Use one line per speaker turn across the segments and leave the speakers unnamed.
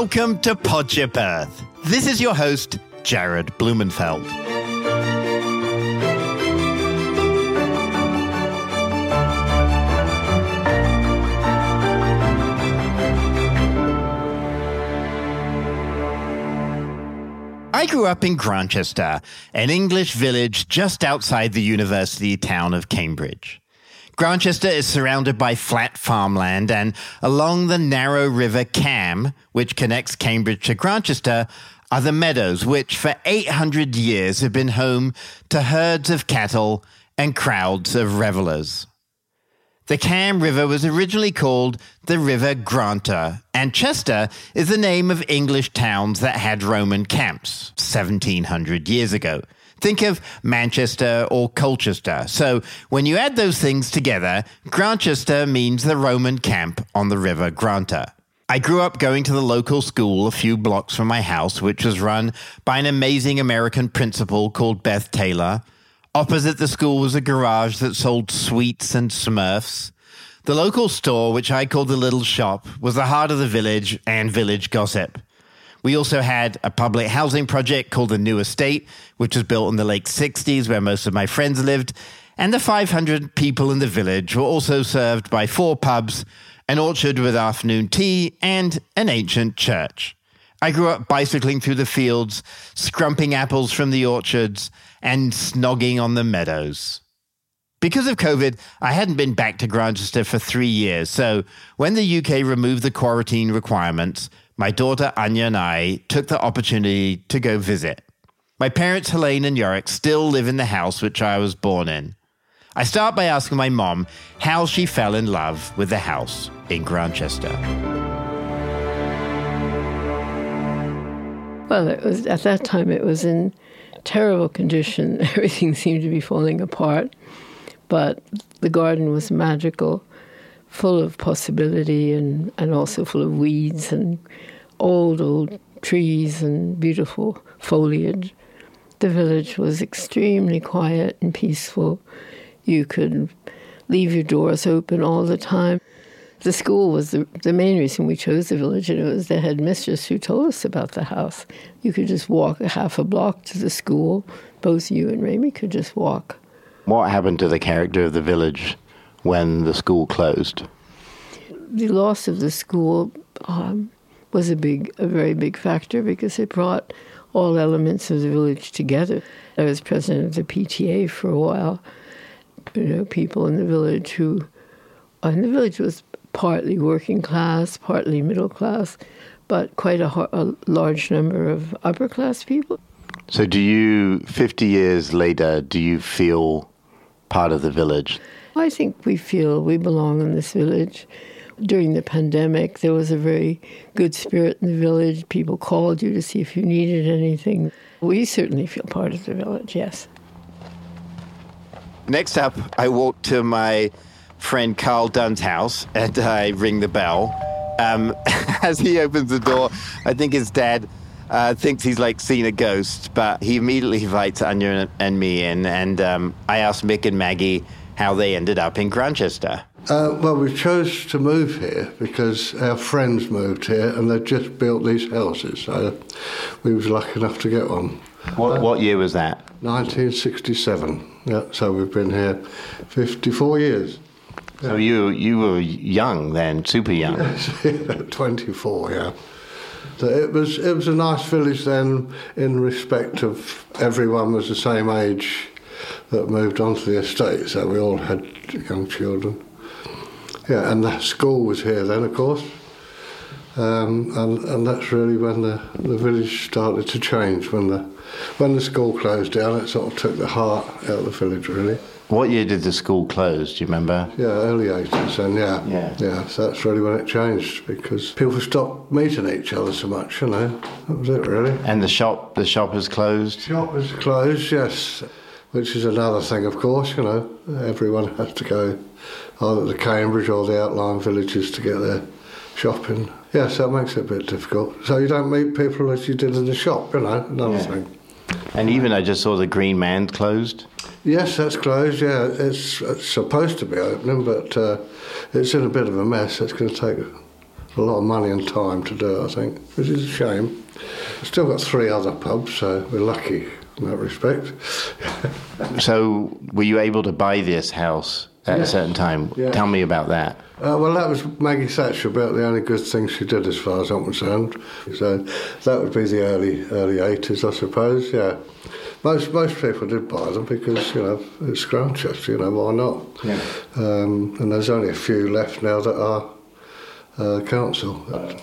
Welcome to Podship Earth. This is your host, Jared Blumenfeld. I grew up in Grantchester, an English village just outside the university town of Cambridge. Grantchester is surrounded by flat farmland, and along the narrow river Cam, which connects Cambridge to Grantchester, are the meadows, which for 800 years have been home to herds of cattle and crowds of revelers. The Cam River was originally called the River Granta, and Chester is the name of English towns that had Roman camps 1700 years ago. Think of Manchester or Colchester. So when you add those things together, Grantchester means the Roman camp on the River Granta. I grew up going to the local school a few blocks from my house, which was run by an amazing American principal called Beth Taylor. Opposite the school was a garage that sold sweets and smurfs. The local store, which I called the Little Shop, was the heart of the village and village gossip. We also had a public housing project called the New Estate, which was built in the late 60s, where most of my friends lived. And the 500 people in the village were also served by four pubs, an orchard with afternoon tea, and an ancient church. I grew up bicycling through the fields, scrumping apples from the orchards, and snogging on the meadows. Because of COVID, I hadn't been back to Grantchester for three years. So when the UK removed the quarantine requirements, my daughter Anya and I took the opportunity to go visit. My parents, Helene and Yorick, still live in the house which I was born in. I start by asking my mom how she fell in love with the house in Grantchester.
Well, it was at that time it was in terrible condition. Everything seemed to be falling apart, but the garden was magical, full of possibility and, and also full of weeds and old, old trees and beautiful foliage. The village was extremely quiet and peaceful. You could leave your doors open all the time. The school was the, the main reason we chose the village, and it was the headmistress who told us about the house. You could just walk a half a block to the school. Both you and Rami could just walk.
What happened to the character of the village when the school closed?
The loss of the school um, was a big, a very big factor because it brought all elements of the village together. I was president of the PTA for a while. You know, people in the village who, and the village was partly working class, partly middle class, but quite a, a, large number of upper class people.
So, do you, 50 years later, do you feel part of the village?
I think we feel we belong in this village. During the pandemic, there was a very good spirit in the village. People called you to see if you needed anything. We certainly feel part of the village, yes.
Next up, I walk to my friend Carl Dunn's house and I ring the bell. Um, as he opens the door, I think his dad uh, thinks he's like seen a ghost, but he immediately invites Anya and me in. And um, I ask Mick and Maggie how they ended up in Grantchester.
Uh, well, we chose to move here because our friends moved here and they'd just built these houses, so we was lucky enough to get one.
What, what year was that?
1967. Yeah, so we've been here 54 years.
So you you were young then, super young.
Twenty four, yeah. So it was it was a nice village then, in respect of everyone was the same age that moved onto the estate. So we all had young children. Yeah, and the school was here then, of course. Um, and, and that's really when the, the village started to change. When the when the school closed down, it sort of took the heart out of the village, really.
What year did the school close? Do you remember?
Yeah, early 80s, and yeah, yeah, yeah. So that's really when it changed because people stopped meeting each other so much. You know, that was it really.
And the shop, the shop is closed.
Shop is closed, yes. Which is another thing, of course. You know, everyone has to go either to Cambridge or the outlying villages to get their shopping. Yes, that makes it a bit difficult. So you don't meet people as you did in the shop. You know, another yeah. thing.
And even I just saw the Green Man closed.
Yes, that's closed. Yeah, it's, it's supposed to be opening, but uh, it's in a bit of a mess. It's going to take a lot of money and time to do it, I think, which is a shame. We've still got three other pubs, so we're lucky in that respect.
so, were you able to buy this house at yeah. a certain time? Yeah. Tell me about that.
Uh, well, that was Maggie Thatcher about the only good thing she did, as far as I'm concerned. So that would be the early early 80s, I suppose. Yeah, most most people did buy them because you know it's Grantchester. You know why not? Yeah. Um, and there's only a few left now that are uh, council.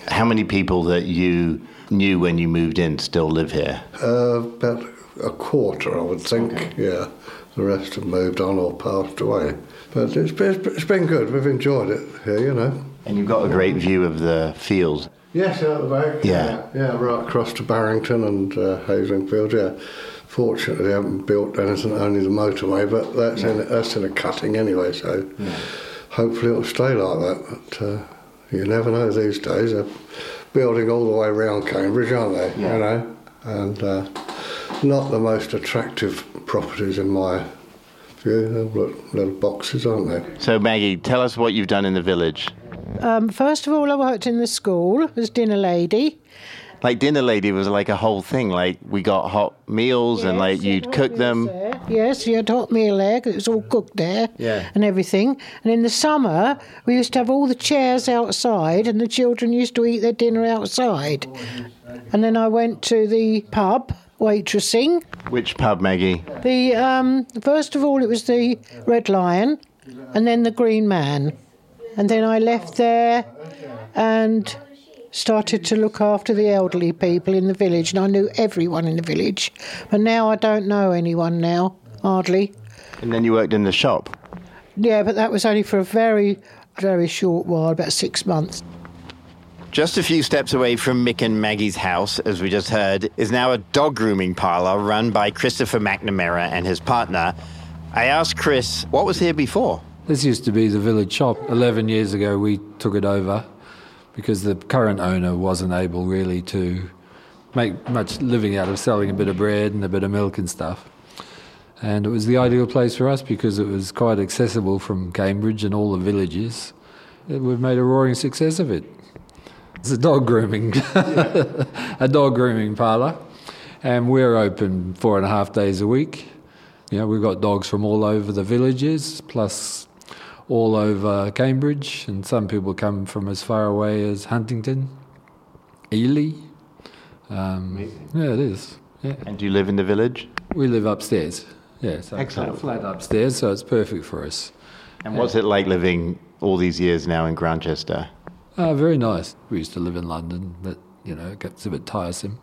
How many people that you knew when you moved in still live here?
Uh, about a quarter, I would think. Okay. Yeah, the rest have moved on or passed away. But it's been, it's been good. We've enjoyed it here, you know.
And you've got a great view of the fields.
Yes, out the back. Yeah. yeah, yeah right across to Barrington and uh, Haslingfield. Yeah. Fortunately, they haven't built anything, only the motorway, but that's yeah. in that's in a cutting anyway. So yeah. hopefully it'll stay like that. But uh, you never know these days. They're building all the way around Cambridge, aren't they? Yeah. You know, and uh, not the most attractive properties in my view. They're little boxes, aren't they?
So, Maggie, tell us what you've done in the village.
Um, first of all, I worked in the school as dinner lady.
Like dinner lady was like a whole thing. Like we got hot meals yes, and like you'd cook them.
There. Yes, you had hot meal there. It was all cooked there. Yeah. And everything. And in the summer, we used to have all the chairs outside, and the children used to eat their dinner outside. And then I went to the pub waitressing.
Which pub, Maggie?
The um, first of all, it was the Red Lion, and then the Green Man, and then I left there and started to look after the elderly people in the village, and I knew everyone in the village. But now I don't know anyone now, hardly.
And then you worked in the shop?
Yeah, but that was only for a very, very short while, about six months.
Just a few steps away from Mick and Maggie's house, as we just heard, is now a dog grooming parlour run by Christopher McNamara and his partner. I asked Chris, what was here before?
This used to be the village shop. 11 years ago, we took it over because the current owner wasn't able really to make much living out of selling a bit of bread and a bit of milk and stuff. And it was the ideal place for us because it was quite accessible from Cambridge and all the villages. We've made a roaring success of it. It's a dog grooming, a dog grooming parlour, and we're open four and a half days a week. You know, we've got dogs from all over the villages, plus all over Cambridge, and some people come from as far away as Huntingdon, Ely. Um, yeah, it is. Yeah.
And do you live in the village?
We live upstairs. Yeah, so Excellent. flat upstairs, so it's perfect for us.
And what's it like living all these years now in Grantchester?
Uh, very nice. We used to live in London, but you know, it gets a bit tiresome.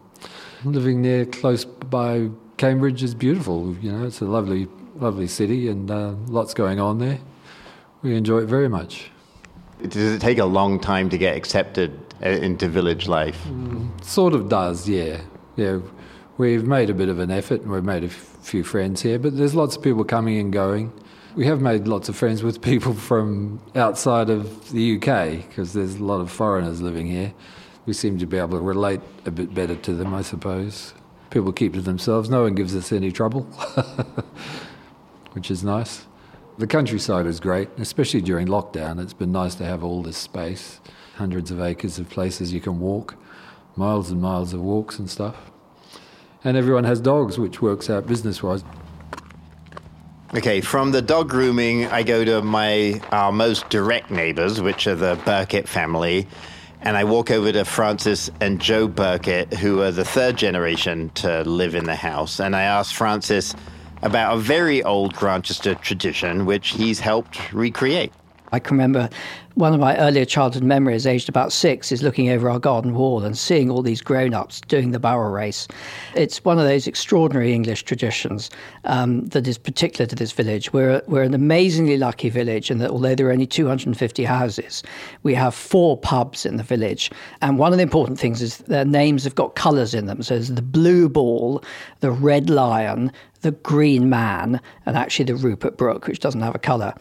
Living there, close by Cambridge, is beautiful. You know, it's a lovely, lovely city, and uh, lots going on there. We enjoy it very much.
Does it take a long time to get accepted uh, into village life?
Mm, sort of does, yeah. Yeah, we've made a bit of an effort and we've made a f- few friends here, but there's lots of people coming and going. We have made lots of friends with people from outside of the UK because there's a lot of foreigners living here. We seem to be able to relate a bit better to them, I suppose. People keep to themselves. No one gives us any trouble, which is nice. The countryside is great, especially during lockdown. It's been nice to have all this space, hundreds of acres of places you can walk, miles and miles of walks and stuff. And everyone has dogs, which works out business wise.
Okay, from the dog grooming, I go to my our most direct neighbours, which are the Burkitt family, and I walk over to Francis and Joe Burkitt, who are the third generation to live in the house, and I ask Francis about a very old Grantchester tradition which he's helped recreate.
I can remember one of my earlier childhood memories, aged about six, is looking over our garden wall and seeing all these grown ups doing the barrel race. It's one of those extraordinary English traditions um, that is particular to this village. We're, we're an amazingly lucky village in that although there are only 250 houses, we have four pubs in the village. And one of the important things is their names have got colours in them. So there's the Blue Ball, the Red Lion, the Green Man, and actually the Rupert Brooke, which doesn't have a colour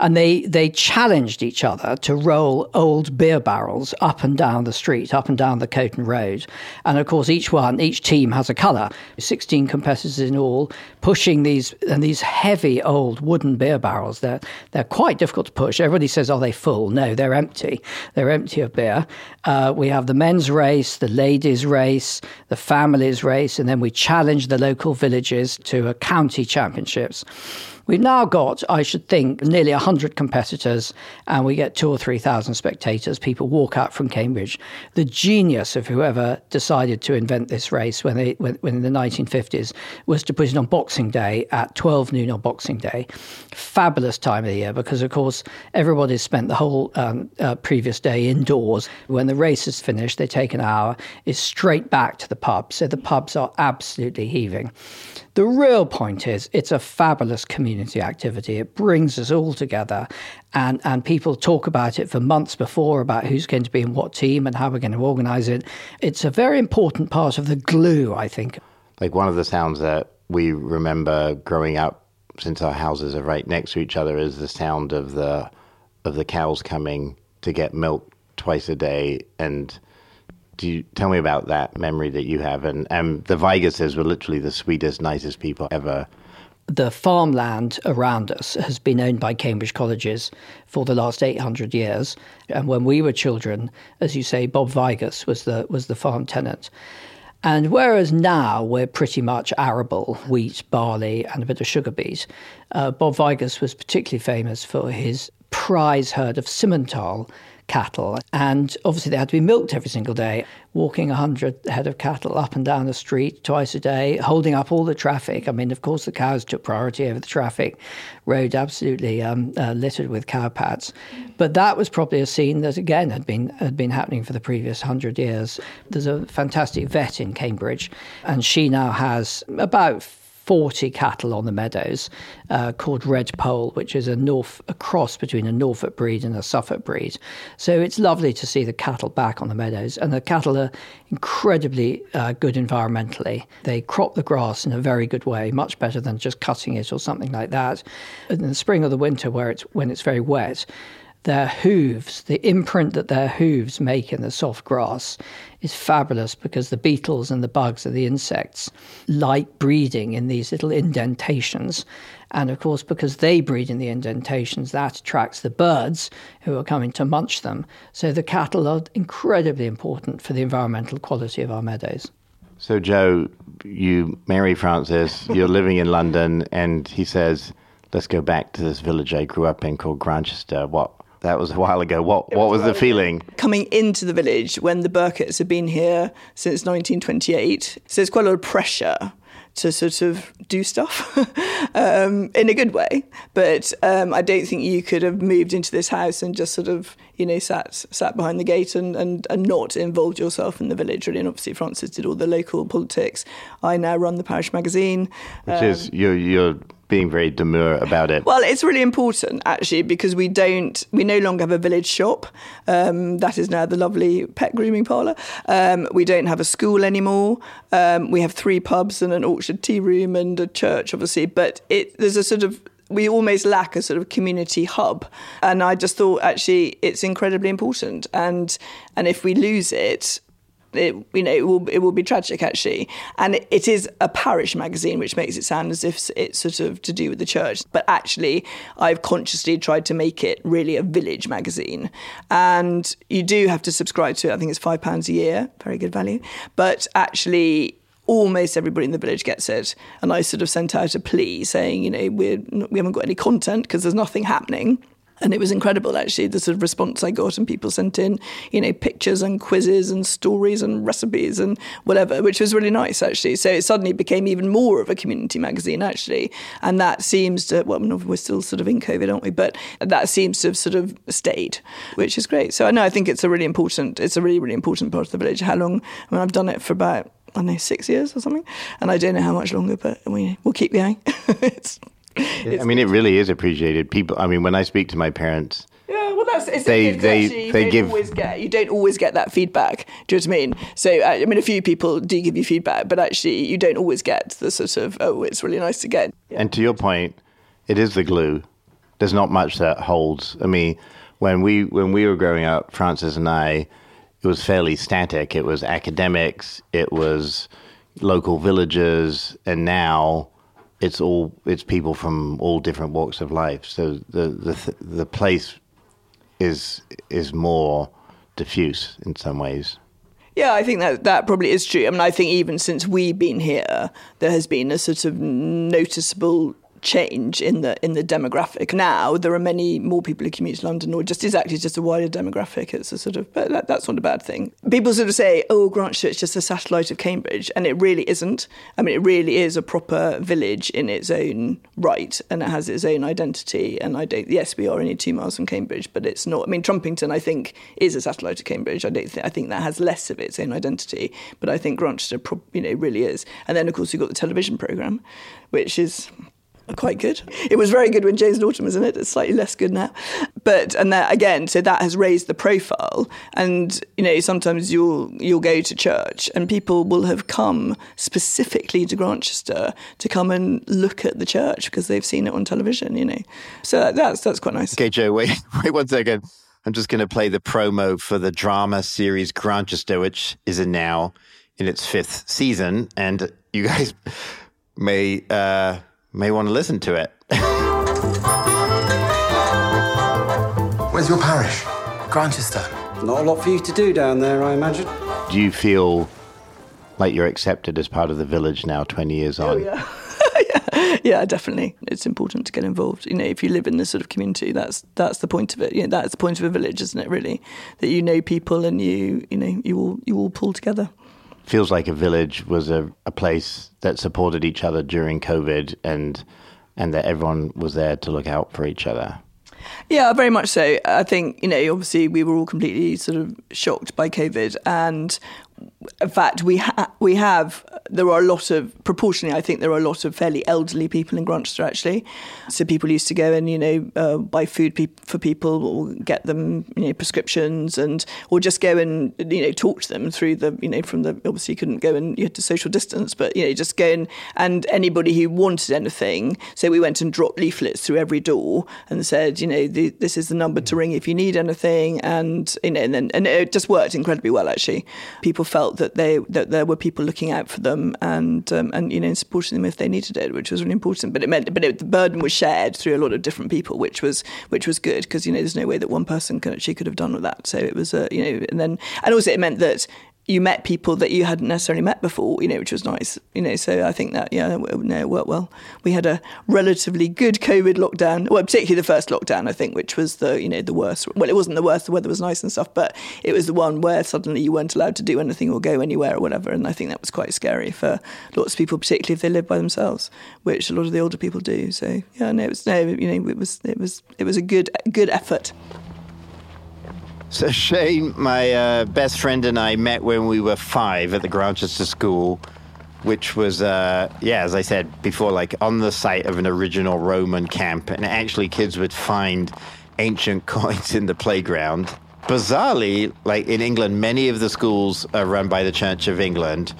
and they they challenged each other to roll old beer barrels up and down the street, up and down the Coton Road. And of course, each one, each team has a colour. 16 competitors in all pushing these and these heavy old wooden beer barrels. They're, they're quite difficult to push. Everybody says, are they full? No, they're empty. They're empty of beer. Uh, we have the men's race, the ladies' race, the families' race, and then we challenge the local villages to a county championships. We've now got, I should think, nearly 100 competitors, and we get two or 3,000 spectators. People walk out from Cambridge. The genius of whoever decided to invent this race when, they, when, when in the 1950s was to put it on Boxing Day at 12 noon on Boxing Day. Fabulous time of the year because, of course, everybody's spent the whole um, uh, previous day indoors. When the race is finished, they take an hour, is straight back to the pub. So the pubs are absolutely heaving. The real point is it's a fabulous community activity. It brings us all together and, and people talk about it for months before about who's going to be in what team and how we're going to organise it. It's a very important part of the glue, I think.
Like one of the sounds that we remember growing up since our houses are right next to each other is the sound of the of the cows coming to get milk twice a day and do you tell me about that memory that you have? And and the Vigases were literally the sweetest, nicest people ever.
The farmland around us has been owned by Cambridge colleges for the last 800 years. And when we were children, as you say, Bob Vigas was the, was the farm tenant. And whereas now we're pretty much arable, wheat, barley, and a bit of sugar beet, uh, Bob Vigas was particularly famous for his prize herd of Simmental cattle. And obviously, they had to be milked every single day, walking 100 head of cattle up and down the street twice a day, holding up all the traffic. I mean, of course, the cows took priority over the traffic, road absolutely um, uh, littered with cow pads. But that was probably a scene that, again, had been, had been happening for the previous 100 years. There's a fantastic vet in Cambridge, and she now has about 40 cattle on the meadows uh, called Red Poll, which is a North a cross between a Norfolk breed and a Suffolk breed. So it's lovely to see the cattle back on the meadows, and the cattle are incredibly uh, good environmentally. They crop the grass in a very good way, much better than just cutting it or something like that. In the spring or the winter, where it's when it's very wet, their hooves, the imprint that their hooves make in the soft grass, is fabulous because the beetles and the bugs and the insects like breeding in these little indentations. And of course, because they breed in the indentations, that attracts the birds who are coming to munch them. So the cattle are incredibly important for the environmental quality of our meadows.
So, Joe, you marry Francis, you're living in London, and he says, Let's go back to this village I grew up in called Grantchester. What that was a while ago. What what was, was the feeling
coming into the village when the Burkitts had been here since 1928? So there's quite a lot of pressure to sort of do stuff um, in a good way. But um, I don't think you could have moved into this house and just sort of, you know, sat sat behind the gate and, and, and not involved yourself in the village. Really. And obviously, Francis did all the local politics. I now run the parish magazine,
which um, is you're you're being very demure about it.
Well, it's really important actually because we don't, we no longer have a village shop. Um, that is now the lovely pet grooming parlour. Um, we don't have a school anymore. Um, we have three pubs and an orchard tea room and a church, obviously. But it, there's a sort of we almost lack a sort of community hub and i just thought actually it's incredibly important and and if we lose it it, you know, it will it will be tragic actually, and it, is a parish magazine, which makes it sound as if it's sort of to do with the church. But actually, I've consciously tried to make it really a village magazine, and you do have to subscribe to it. I think it's five pounds a year, very good value. But actually, almost everybody in the village gets it. And I sort of sent out a plea saying, you know, we're, we haven't got any content because there's nothing happening. And it was incredible, actually, the sort of response I got, and people sent in, you know, pictures and quizzes and stories and recipes and whatever, which was really nice, actually. So it suddenly became even more of a community magazine, actually. And that seems to, well, we're still sort of in COVID, aren't we? But that seems to have sort of stayed, which is great. So I know I think it's a really important, it's a really, really important part of the village. How long, I mean, I've done it for about, I don't know, six years or something. And I don't know how much longer, but we, we'll keep going.
I mean, it really is appreciated. People, I mean, when I speak to my parents,
yeah, well, that's it's, they it's they actually, they give always get you don't always get that feedback. Do you know what I mean? So uh, I mean, a few people do give you feedback, but actually, you don't always get the sort of oh, it's really nice to get.
Yeah. And to your point, it is the glue. There's not much that holds. I mean, when we when we were growing up, Francis and I, it was fairly static. It was academics, it was local villagers, and now it's all it's people from all different walks of life. So the the the place is is more diffuse in some ways.
Yeah, I think that that probably is true. I mean, I think even since we've been here, there has been a sort of noticeable change in the in the demographic. Now there are many more people who commute to London, or just is actually just a wider demographic. It's a sort of, but that, that's not a bad thing. People sort of say, "Oh, Grantchester is just a satellite of Cambridge," and it really isn't. I mean, it really is a proper village in its own right, and it has its own identity. And I don't. Yes, we are only two miles from Cambridge, but it's not. I mean, Trumpington, I think, is a satellite of Cambridge. I don't. Think, I think that has less of its own identity, but I think Grantchester, you know, really is. And then, of course, you've got the television program, which is quite good. It was very good when James Norton was in it. It's slightly less good now, but and that again, so that has raised the profile. And you know, sometimes you'll you'll go to church and people will have come specifically to Grantchester to come and look at the church because they've seen it on television. You know, so that's that's quite nice.
Okay, Joe, wait wait one second. I'm just going to play the promo for the drama series Grantchester, which is in now in its fifth season, and you guys may. Uh, may want to listen to it.
Where's your parish? Grantchester.
Not a lot for you to do down there, I imagine.
Do you feel like you're accepted as part of the village now, 20 years oh, on?
Oh, yeah. yeah. yeah, definitely. It's important to get involved. You know, if you live in this sort of community, that's that's the point of it. You know, that's the point of a village, isn't it? Really, that you know people and you you know you all you all pull together
feels like a village was a, a place that supported each other during COVID and and that everyone was there to look out for each other.
Yeah, very much so. I think, you know, obviously we were all completely sort of shocked by COVID and in fact, we ha- we have there are a lot of proportionally. I think there are a lot of fairly elderly people in Grantchester actually. So people used to go and you know uh, buy food pe- for people or get them you know prescriptions and or just go and you know talk to them through the you know from the obviously you couldn't go and you had to social distance, but you know just go and and anybody who wanted anything. So we went and dropped leaflets through every door and said you know the, this is the number to ring if you need anything and you know and then and it just worked incredibly well actually. People felt that they that there were people looking out for them and um, and you know supporting them if they needed it, which was really important. But it meant but it, the burden was shared through a lot of different people, which was which was good because you know there's no way that one person could actually could have done with that. So it was a you know and then and also it meant that you met people that you hadn't necessarily met before, you know, which was nice, you know. So I think that yeah, no, it worked well. We had a relatively good COVID lockdown, well, particularly the first lockdown, I think, which was the you know the worst. Well, it wasn't the worst. The weather was nice and stuff, but it was the one where suddenly you weren't allowed to do anything or go anywhere or whatever. And I think that was quite scary for lots of people, particularly if they live by themselves, which a lot of the older people do. So yeah, no, it was no, you know, it was it was it was a good good effort.
So Shane, my uh, best friend, and I met when we were five at the Grantchester School, which was, uh, yeah, as I said before, like on the site of an original Roman camp, and actually kids would find ancient coins in the playground. Bizarrely, like in England, many of the schools are run by the Church of England,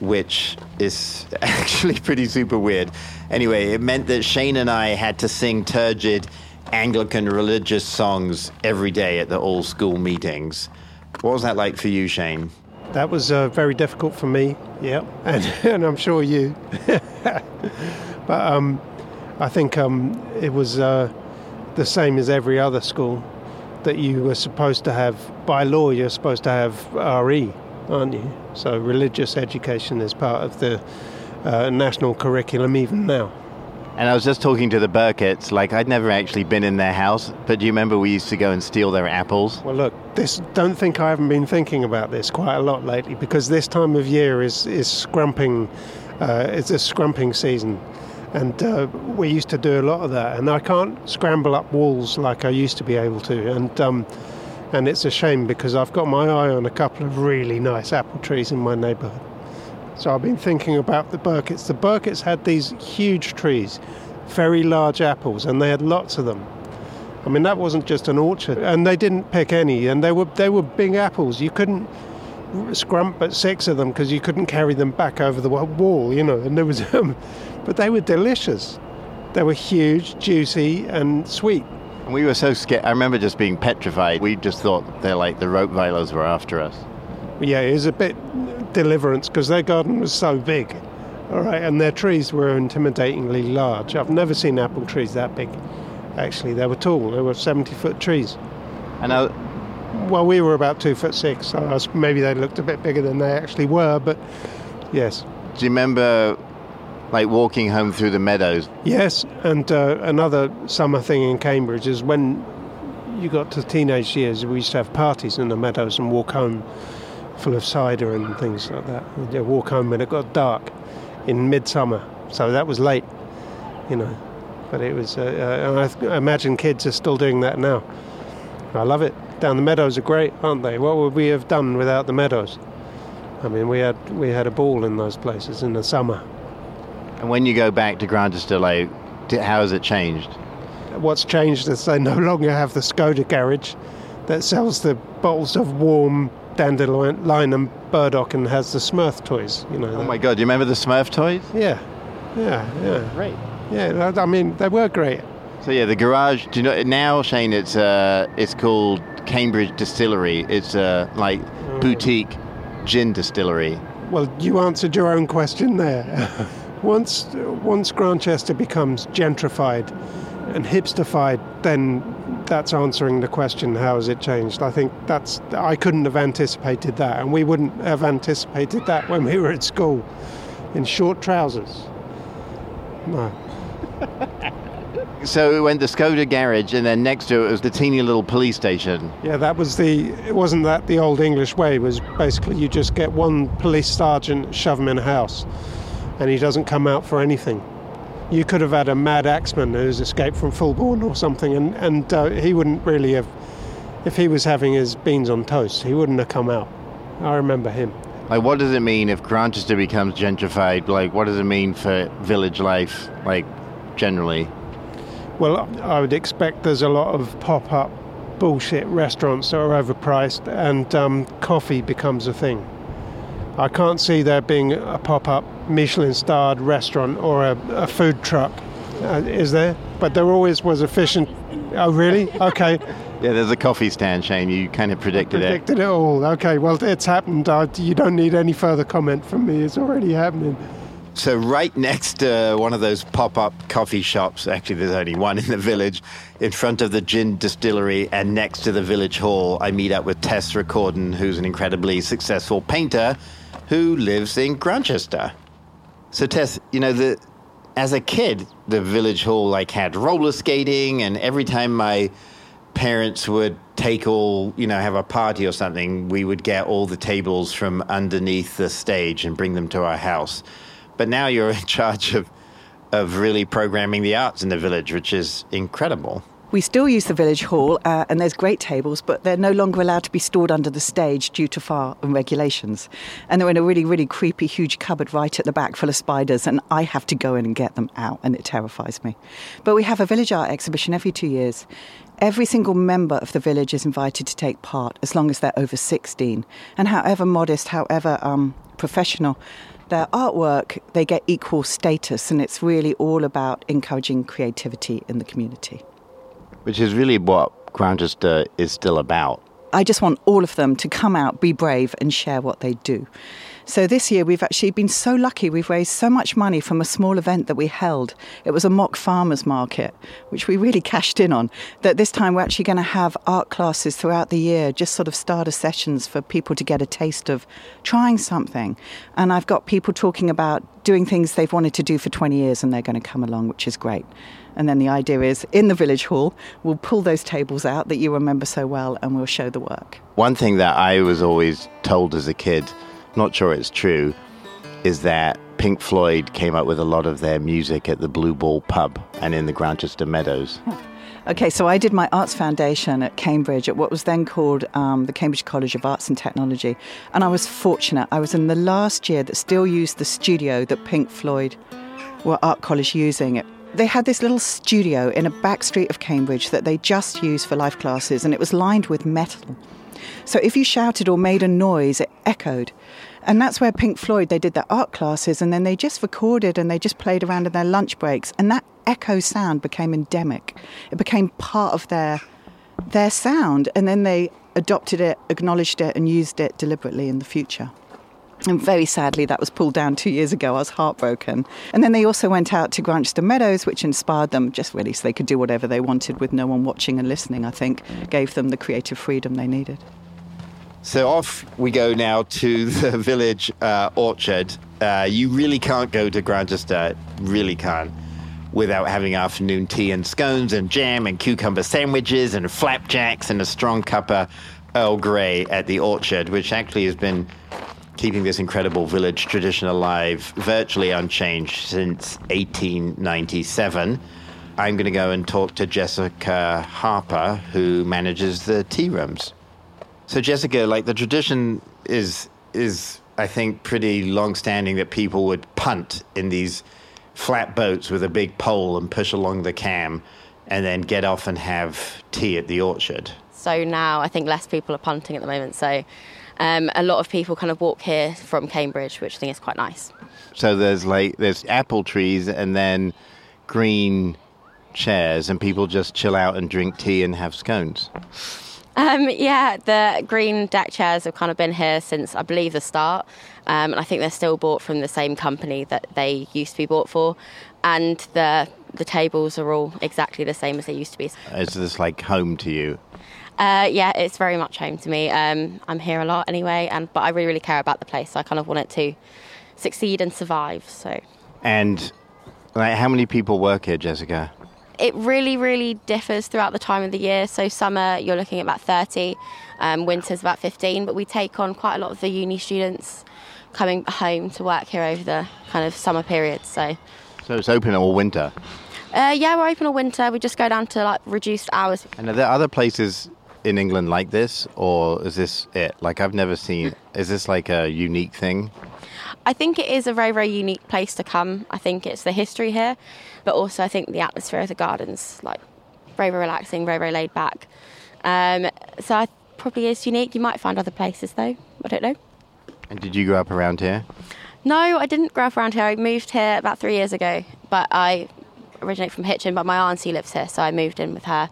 which is actually pretty super weird. Anyway, it meant that Shane and I had to sing turgid Anglican religious songs every day at the all school meetings. What was that like for you, Shane?
That was uh, very difficult for me, yeah, and, and I'm sure you. but um, I think um, it was uh, the same as every other school that you were supposed to have, by law, you're supposed to have RE, aren't you? So religious education is part of the uh, national curriculum even now.
And I was just talking to the Burkitts, like I'd never actually been in their house, but do you remember we used to go and steal their apples?
Well, look, this don't think I haven't been thinking about this quite a lot lately because this time of year is is scrumping, uh, it's a scrumping season, and uh, we used to do a lot of that. And I can't scramble up walls like I used to be able to, and um, and it's a shame because I've got my eye on a couple of really nice apple trees in my neighbourhood. So I've been thinking about the Burkitts. The Burkitts had these huge trees, very large apples, and they had lots of them. I mean, that wasn't just an orchard, and they didn't pick any, and they were they were big apples. You couldn't scrump at six of them because you couldn't carry them back over the wall, you know. And there was, um, but they were delicious. They were huge, juicy, and sweet.
We were so scared. I remember just being petrified. We just thought they're like the rope were after us.
Yeah, it was a bit deliverance because their garden was so big. All right, and their trees were intimidatingly large. I've never seen apple trees that big. Actually, they were tall. They were 70 foot trees.
And I,
Well, we were about two foot six, so I was, maybe they looked a bit bigger than they actually were, but yes.
do you remember like walking home through the meadows?
Yes, and uh, another summer thing in Cambridge is when you got to teenage years, we used to have parties in the meadows and walk home full of cider and things like that. Uh, walk home when it got dark in midsummer, so that was late, you know. But it was, uh, uh, and I I imagine kids are still doing that now. I love it. Down the meadows are great, aren't they? What would we have done without the meadows? I mean, we had we had a ball in those places in the summer.
And when you go back to Grantchester, like, di- how has it changed?
What's changed is they no longer have the Skoda garage that sells the bottles of warm dandelion and burdock and has the Smurf toys. You know.
Oh my God, do you remember the Smurf toys?
Yeah, yeah, yeah.
Great.
Yeah, I mean they were great.
So yeah, the garage. Do you know now, Shane? It's uh, it's called Cambridge Distillery. It's uh, like boutique gin distillery.
Well, you answered your own question there. once once Grantchester becomes gentrified and hipsterfied, then that's answering the question: How has it changed? I think that's I couldn't have anticipated that, and we wouldn't have anticipated that when we were at school in short trousers. No.
So we went to Skoda garage, and then next to it was the teeny little police station.
Yeah, that was the. It wasn't that the old English way. It was basically you just get one police sergeant, shove him in a house, and he doesn't come out for anything. You could have had a mad axeman who's escaped from Fulbourn or something, and and uh, he wouldn't really have. If he was having his beans on toast, he wouldn't have come out. I remember him.
Like, what does it mean if Grantchester becomes gentrified? Like, what does it mean for village life? Like, generally.
Well, I would expect there's a lot of pop-up bullshit restaurants that are overpriced, and um, coffee becomes a thing. I can't see there being a pop-up Michelin-starred restaurant or a, a food truck. Uh, is there? But there always was a fish and. Oh, really? Okay.
Yeah, there's a coffee stand, Shane. You kind of predicted, it.
Predicted it all. Okay, well, it's happened. I, you don't need any further comment from me. It's already happening.
So, right next to one of those pop up coffee shops, actually, there's only one in the village, in front of the gin distillery and next to the village hall, I meet up with Tess Recorden, who's an incredibly successful painter who lives in Grantchester. So, Tess, you know, the, as a kid, the village hall like had roller skating, and every time my parents would take all, you know, have a party or something, we would get all the tables from underneath the stage and bring them to our house. But now you're in charge of, of really programming the arts in the village, which is incredible.
We still use the village hall, uh, and there's great tables, but they're no longer allowed to be stored under the stage due to fire and regulations. And they're in a really, really creepy, huge cupboard right at the back full of spiders, and I have to go in and get them out, and it terrifies me. But we have a village art exhibition every two years. Every single member of the village is invited to take part as long as they're over 16. And however modest, however um, professional, their artwork, they get equal status, and it's really all about encouraging creativity in the community.
Which is really what Grantchester uh, is still about.
I just want all of them to come out, be brave, and share what they do. So this year we've actually been so lucky. We've raised so much money from a small event that we held. It was a mock farmers market, which we really cashed in on. That this time we're actually going to have art classes throughout the year, just sort of starter sessions for people to get a taste of trying something. And I've got people talking about doing things they've wanted to do for 20 years and they're going to come along, which is great. And then the idea is in the village hall, we'll pull those tables out that you remember so well and we'll show the work.
One thing that I was always told as a kid, not sure it's true, is that Pink Floyd came up with a lot of their music at the Blue Ball pub and in the Grantchester Meadows.
Okay, so I did my Arts Foundation at Cambridge at what was then called um, the Cambridge College of Arts and Technology. And I was fortunate. I was in the last year that still used the studio that Pink Floyd were Art College using. They had this little studio in a back street of Cambridge that they just used for life classes, and it was lined with metal. So if you shouted or made a noise, it echoed. And that's where Pink Floyd, they did their art classes and then they just recorded and they just played around in their lunch breaks. And that echo sound became endemic. It became part of their, their sound. And then they adopted it, acknowledged it, and used it deliberately in the future. And very sadly, that was pulled down two years ago. I was heartbroken. And then they also went out to Grantchester Meadows, which inspired them just really so they could do whatever they wanted with no one watching and listening, I think, gave them the creative freedom they needed.
So off we go now to the village uh, orchard. Uh, you really can't go to Grantchester, really can't, without having afternoon tea and scones and jam and cucumber sandwiches and flapjacks and a strong cup of Earl Grey at the orchard, which actually has been keeping this incredible village tradition alive, virtually unchanged since 1897. I'm going to go and talk to Jessica Harper, who manages the tea rooms. So, Jessica, like the tradition is is I think pretty long-standing that people would punt in these flat boats with a big pole and push along the cam, and then get off and have tea at the orchard.
So now I think less people are punting at the moment. So um, a lot of people kind of walk here from Cambridge, which I think is quite nice.
So there's like there's apple trees and then green chairs, and people just chill out and drink tea and have scones.
Um, yeah, the green deck chairs have kind of been here since I believe the start, um, and I think they're still bought from the same company that they used to be bought for, and the the tables are all exactly the same as they used to be.
Is this like home to you?
Uh, yeah, it's very much home to me. Um, I'm here a lot anyway, and but I really, really care about the place. So I kind of want it to succeed and survive. So.
And like, how many people work here, Jessica?
It really, really differs throughout the time of the year. So summer, you're looking at about 30. Um, winter's about 15. But we take on quite a lot of the uni students coming home to work here over the kind of summer period. So.
So it's open all winter.
Uh, yeah, we're open all winter. We just go down to like reduced hours.
And are there other places in England like this, or is this it? Like I've never seen. Is this like a unique thing?
I think it is a very, very unique place to come. I think it's the history here, but also I think the atmosphere of the gardens, like very, very relaxing, very, very laid back. Um, so I probably is unique. You might find other places though. I don't know.
And did you grow up around here?
No, I didn't grow up around here. I moved here about three years ago, but I originate from Hitchin, but my auntie lives here, so I moved in with her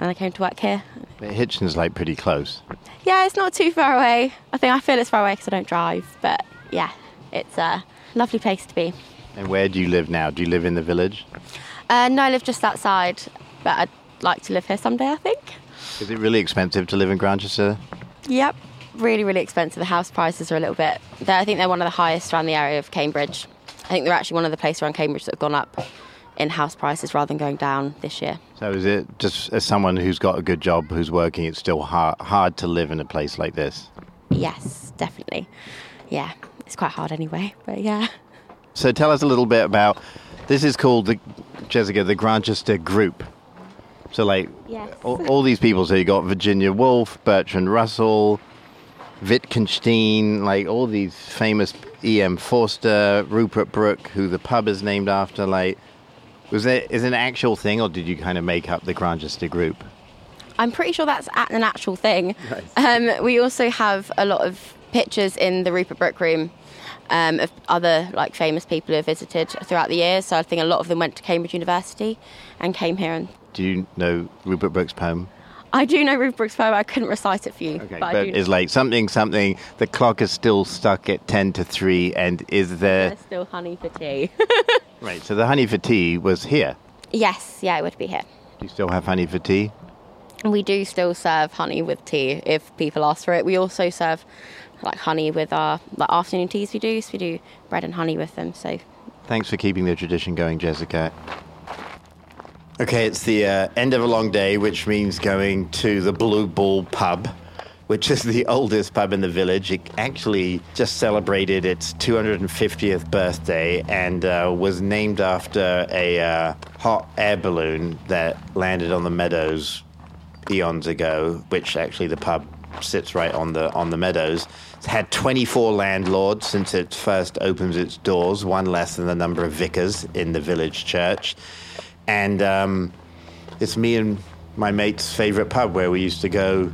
and I came to work here.
But Hitchin's like pretty close.
Yeah, it's not too far away. I think I feel it's far away because I don't drive, but yeah, it's a lovely place to be.
And where do you live now? Do you live in the village?
Uh, no, I live just outside, but I'd like to live here someday, I think.
Is it really expensive to live in Grantchester?
Yep, really, really expensive. The house prices are a little bit. I think they're one of the highest around the area of Cambridge. I think they're actually one of the places around Cambridge that have gone up in house prices rather than going down this year.
So is it just as someone who's got a good job, who's working, it's still hard, hard to live in a place like this?
Yes, definitely. Yeah, it's quite hard anyway, but yeah.
So tell us a little bit about this is called the Jessica the Grantchester Group. So like
yes.
all, all, these people. So you got Virginia Woolf, Bertrand Russell, Wittgenstein, like all these famous E.M. Forster, Rupert Brooke, who the pub is named after. Like was it is it an actual thing, or did you kind of make up the Grantchester group?
I'm pretty sure that's an actual thing. Nice. Um, we also have a lot of pictures in the Rupert Brooke room um, of other like famous people who have visited throughout the years. So I think a lot of them went to Cambridge University and came here. And
do you know Rupert Brooke's poem?
I do know Rupert Brooke's poem. I couldn't recite it for you.
Okay,
but,
but it's like something, something. The clock is still stuck at ten to three, and is there
There's still honey for tea?
right. So the honey for tea was here.
Yes, yeah, it would be here.
Do you still have honey for tea?
We do still serve honey with tea if people ask for it. We also serve like honey with our like afternoon teas we do. So we do bread and honey with them. So
thanks for keeping the tradition going, Jessica. Okay, it's the uh, end of a long day, which means going to the Blue Ball pub, which is the oldest pub in the village. It actually just celebrated its 250th birthday and uh, was named after a uh, hot air balloon that landed on the meadows eons ago, which actually the pub sits right on the on the meadows. It's had 24 landlords since it first opens its doors, one less than the number of vicars in the village church. And um, it's me and my mate's favorite pub where we used to go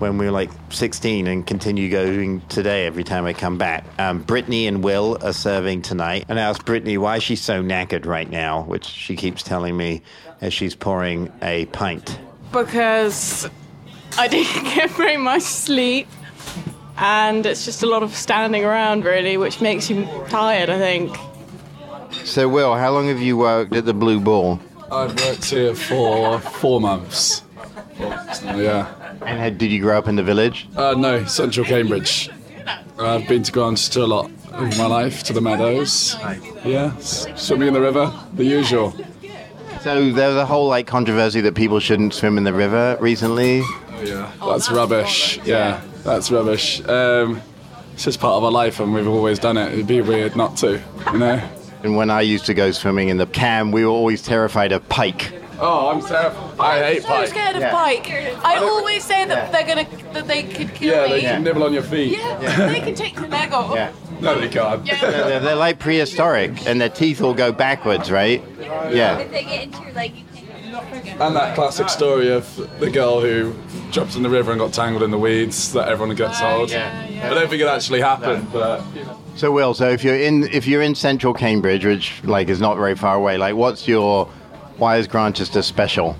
when we were like 16 and continue going today every time I come back. Um, Brittany and Will are serving tonight. And I asked Brittany why she's so knackered right now, which she keeps telling me as she's pouring a pint.
Because I didn't get very much sleep. And it's just a lot of standing around, really, which makes you tired, I think.
So, Will, how long have you worked at the Blue Ball?
I've worked here for four months. Yeah.
And had, did you grow up in the village?
Uh, no, central Cambridge. I've been to Grantchester a lot in my life, to the meadows. Yeah, swimming in the river, the usual.
So there was a whole like controversy that people shouldn't swim in the river recently.
Oh yeah, that's rubbish. Yeah, that's rubbish. Um, it's just part of our life, and we've always done it. It'd be weird not to, you know.
And when I used to go swimming in the Cam, we were always terrified of pike.
Oh, I'm terrified. I hate
so
pike.
scared of
Yeah.
pike. I always say that they're gonna that they could kill me.
Yeah,
me.
they can nibble on your feet.
Yeah, they can take the leg off.
Yeah.
No, they can't.
they're, they're like prehistoric, and their teeth all go backwards, right? Yeah.
If they get into your leg, you can.
And that classic story of the girl who jumped in the river and got tangled in the weeds that everyone gets told. Yeah. I don't think it actually happened, but
So, Will, so if you're in if you're in central Cambridge, which like is not very far away, like what's your why is Grantchester special?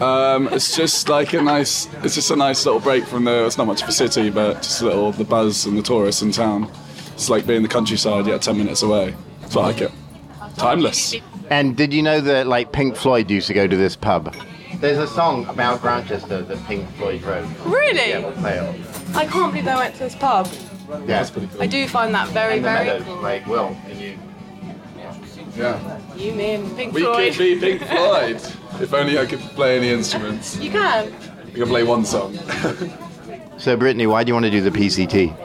um, it's just like a nice. It's just a nice little break from the. It's not much of a city, but just a little the buzz and the tourists in town. It's like being in the countryside, yet ten minutes away. So I like it. Timeless.
And did you know that like Pink Floyd used to go to this pub? There's a song about Grantchester that Pink Floyd wrote.
Really?
Yeah, we'll play it.
I can't believe they went to this pub.
Yeah, that's pretty
I do find that very,
And the
very
meadows,
cool.
like Will, and you.
Yeah.
You, me, and Pink
We
Floyd.
could be Pink Floyd. if only I could play any instruments.
You can.
We can play one song.
So, Brittany, why do you want to do the PCT?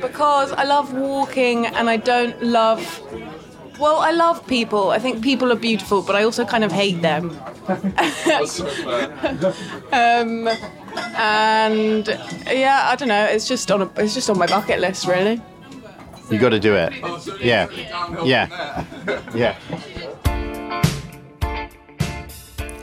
Because I love walking and I don't love. Well, I love people. I think people are beautiful, but I also kind of hate them. um, and yeah, I don't know. It's just on a, it's just on my bucket list, really.
You got to do it. Yeah, yeah, yeah.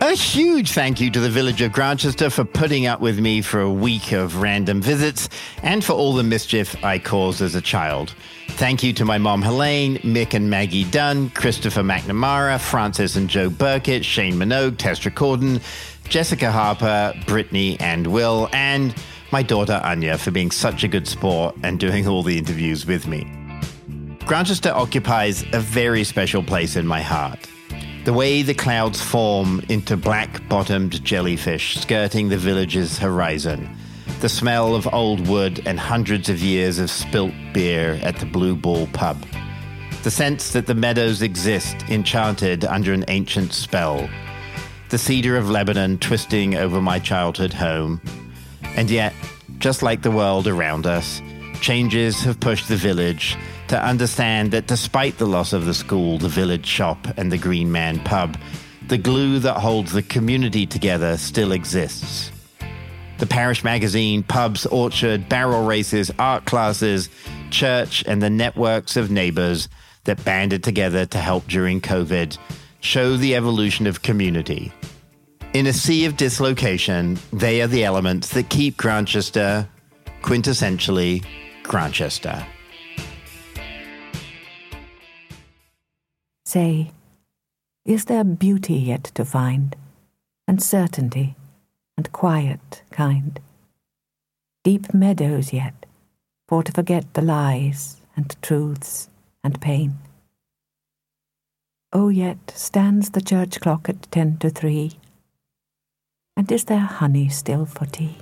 A huge thank you to the village of Grantchester for putting up with me for a week of random visits and for all the mischief I caused as a child. Thank you to my mom Helene, Mick and Maggie Dunn, Christopher McNamara, Francis and Joe Burkitt, Shane Minogue, Testra Corden, Jessica Harper, Brittany and Will, and my daughter Anya for being such a good sport and doing all the interviews with me. Grantchester occupies a very special place in my heart. The way the clouds form into black bottomed jellyfish skirting the village's horizon, the smell of old wood and hundreds of years of spilt beer at the Blue Ball pub, the sense that the meadows exist enchanted under an ancient spell, the cedar of Lebanon twisting over my childhood home, and yet, just like the world around us, changes have pushed the village to understand that despite the loss of the school, the village shop, and the Green Man pub, the glue that holds the community together still exists. The parish magazine, pubs, orchard, barrel races, art classes, church, and the networks of neighbors that banded together to help during COVID show the evolution of community. In a sea of dislocation, they are the elements that keep Grantchester quintessentially Grantchester.
Say, is there beauty yet to find, and certainty, and quiet kind? Deep meadows yet, for to forget the lies and truths and pain? Oh, yet stands the church clock at ten to three, and is there honey still for tea?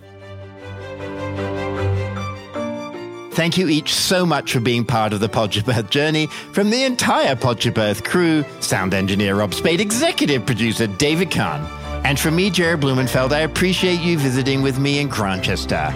Thank you each so much for being part of the Podship Earth journey. From the entire Podship Earth crew, sound engineer Rob Spade, executive producer David Kahn, and from me, Jared Blumenfeld, I appreciate you visiting with me in Grantchester.